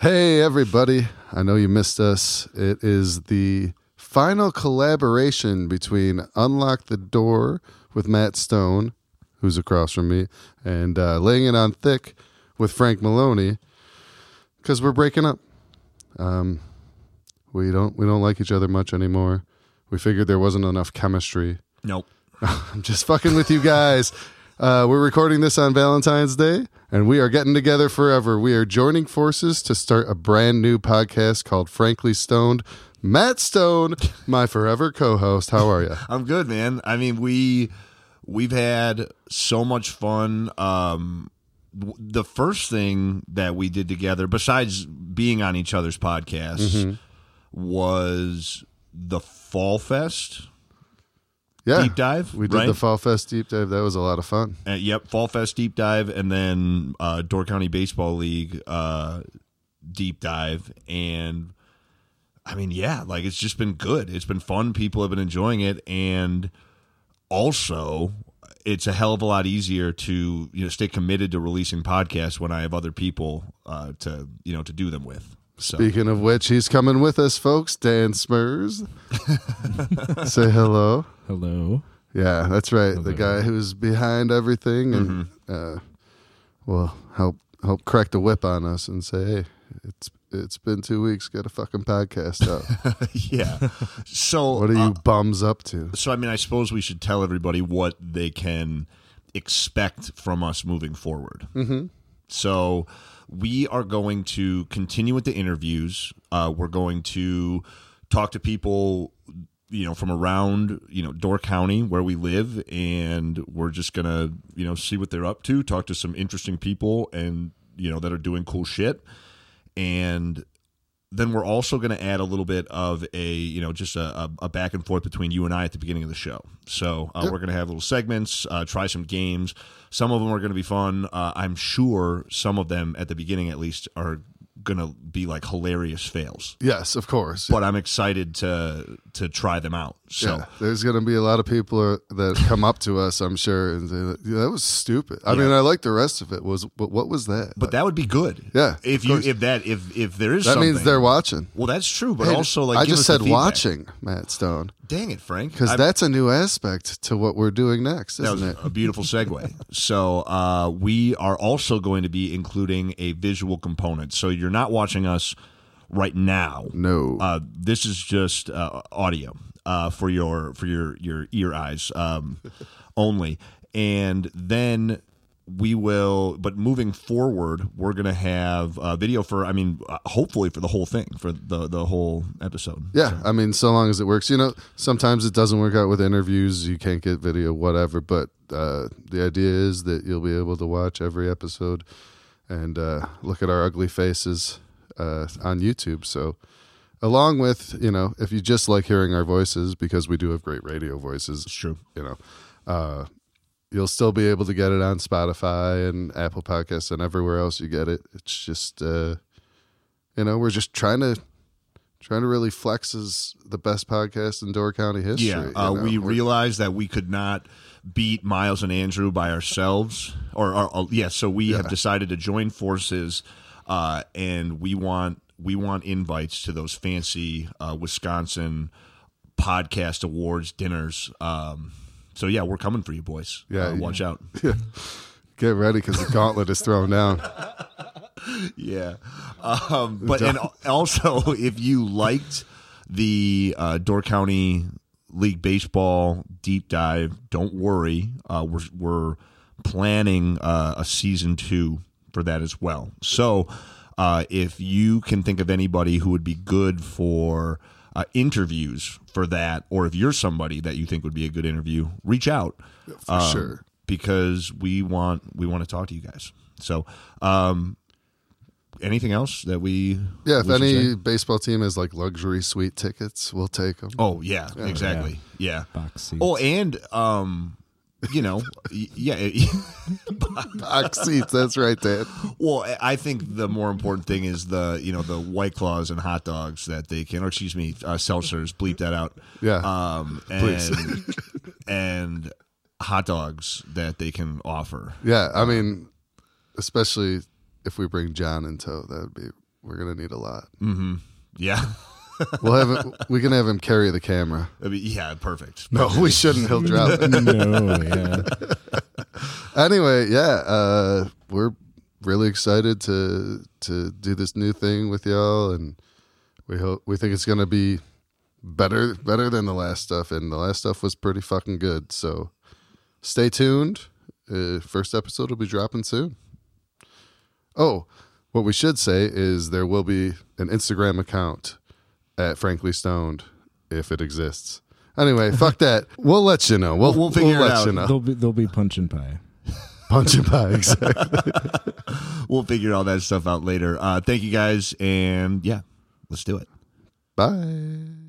Hey, everybody. I know you missed us. It is the final collaboration between Unlock the Door with Matt Stone, who's across from me, and uh, Laying It On Thick with Frank Maloney, because we're breaking up. Um, we don't we don't like each other much anymore. We figured there wasn't enough chemistry. Nope. I'm just fucking with you guys. Uh, we're recording this on Valentine's Day, and we are getting together forever. We are joining forces to start a brand new podcast called Frankly Stoned. Matt Stone, my forever co-host. How are you? I'm good, man. I mean, we we've had so much fun. Um, w- the first thing that we did together, besides being on each other's podcast, was the Fall Fest Yeah, deep dive. we did right? the Fall Fest deep dive. That was a lot of fun. Uh, yep, Fall Fest deep dive, and then uh, Door County Baseball League uh, deep dive, and I mean, yeah, like it's just been good. It's been fun. People have been enjoying it, and also it's a hell of a lot easier to you know stay committed to releasing podcasts when I have other people uh, to you know to do them with. So Speaking of which, he's coming with us, folks. Dan Smurs. Say hello. Hello. Yeah, that's right. The guy who's behind everything and uh, will help help crack the whip on us and say, "Hey, it's it's been two weeks. Got a fucking podcast up. yeah, so What are you uh, bums up to?" So I mean, I suppose we should tell everybody what they can expect from us moving forward. Mm-hmm. So we are going to continue with the interviews. Uh, we're going to talk to people, you know, from around you know Door County where we live, and we're just gonna you know see what they're up to. Talk to some interesting people, and you know that are doing cool shit, and then we're also going to add a little bit of a you know just a, a, back and forth between you and I at the beginning of the show. So uh, we're going to have little segments, uh, try some games. Some of them are going to be fun. Uh, I'm sure some of them at the beginning at least are going to be like hilarious fails. Yes, of course. But I'm excited to to try them out. So yeah, there's going to be a lot of people that come up to us, I'm sure, and say, "That was stupid." I Yeah. mean, I like the rest of it. Was but what was that? but that would be good. Yeah, If you course. if that if if there is that means they're watching. well that's true. But Hey, also like I just us said watching Matt Stone Dang it, Frank. because that's a new aspect to what we're doing next, isn't it? a beautiful segue. so uh, we are also going to be including a visual component. So you're not watching us right now. No. Uh, this is just uh, audio uh, for your for your your ear eyes um, only, and then we will. But moving forward, we're going to have uh, video for. I mean, uh, hopefully for the whole thing for the the whole episode. Yeah, I mean, so long as it works. You know, sometimes it doesn't work out with interviews. You can't get video, whatever. But uh, the idea is that you'll be able to watch every episode and uh, look at our ugly faces uh, on YouTube. So, along with you know, if you just like hearing our voices because we do have great radio voices, It's true. you know, uh, you'll still be able to get it on Spotify and Apple Podcasts and everywhere else you get it. It's just, uh, you know, we're just trying to trying to really flex as the best podcast in Door County history. Yeah, you uh, know? we We're- realized that we could not beat Miles and Andrew by ourselves, or, or, or- yeah, so we have decided to join forces, uh, and we want we want invites to those fancy uh, Wisconsin podcast awards dinners. Um, so yeah, we're coming for you, boys. Yeah, Uh, watch out. get ready because the gauntlet is thrown down. Yeah. Um, but and also, if you liked the uh, Door County League Baseball deep dive, don't worry. Uh, we're, we're planning uh, a season two for that as well. So uh, if you can think of anybody who would be good for uh, interviews for that, or if you're somebody that you think would be a good interview, reach out For sure. because we want we want to talk to you guys. So, um, anything else that we? Yeah, if we any say? baseball team has like luxury suite tickets, we'll take them. Oh yeah, exactly. Yeah. Box seats. Oh, and um, you know, yeah. Box seats. That's right, Dan. Well, I think the more important thing is the you know the white claws and hot dogs that they can, or excuse me, uh, seltzers. Bleep that out. Yeah. Um, and and hot dogs that they can offer. Yeah, I mean, especially if we bring John in tow, that would be we're gonna need a lot. Yeah. We'll have him, we can have him carry the camera. I mean, yeah, perfect. No, we shouldn't. He'll drop it. no, yeah. anyway, yeah, uh, we're really excited to to do this new thing with y'all, and we hope we think it's gonna be better better than the last stuff, and the last stuff was pretty fucking good. So stay tuned. Uh, first episode will be dropping soon. Oh, what we should say is there will be an Instagram account at Frankly Stoned if it exists. Anyway, fuck that. We'll let you know. We'll, We'll figure it let out. you know. There'll be there'll be punch and pie. Punch and pie, exactly. We'll figure all that stuff out later. Uh, thank you guys, and yeah, let's do it. Bye.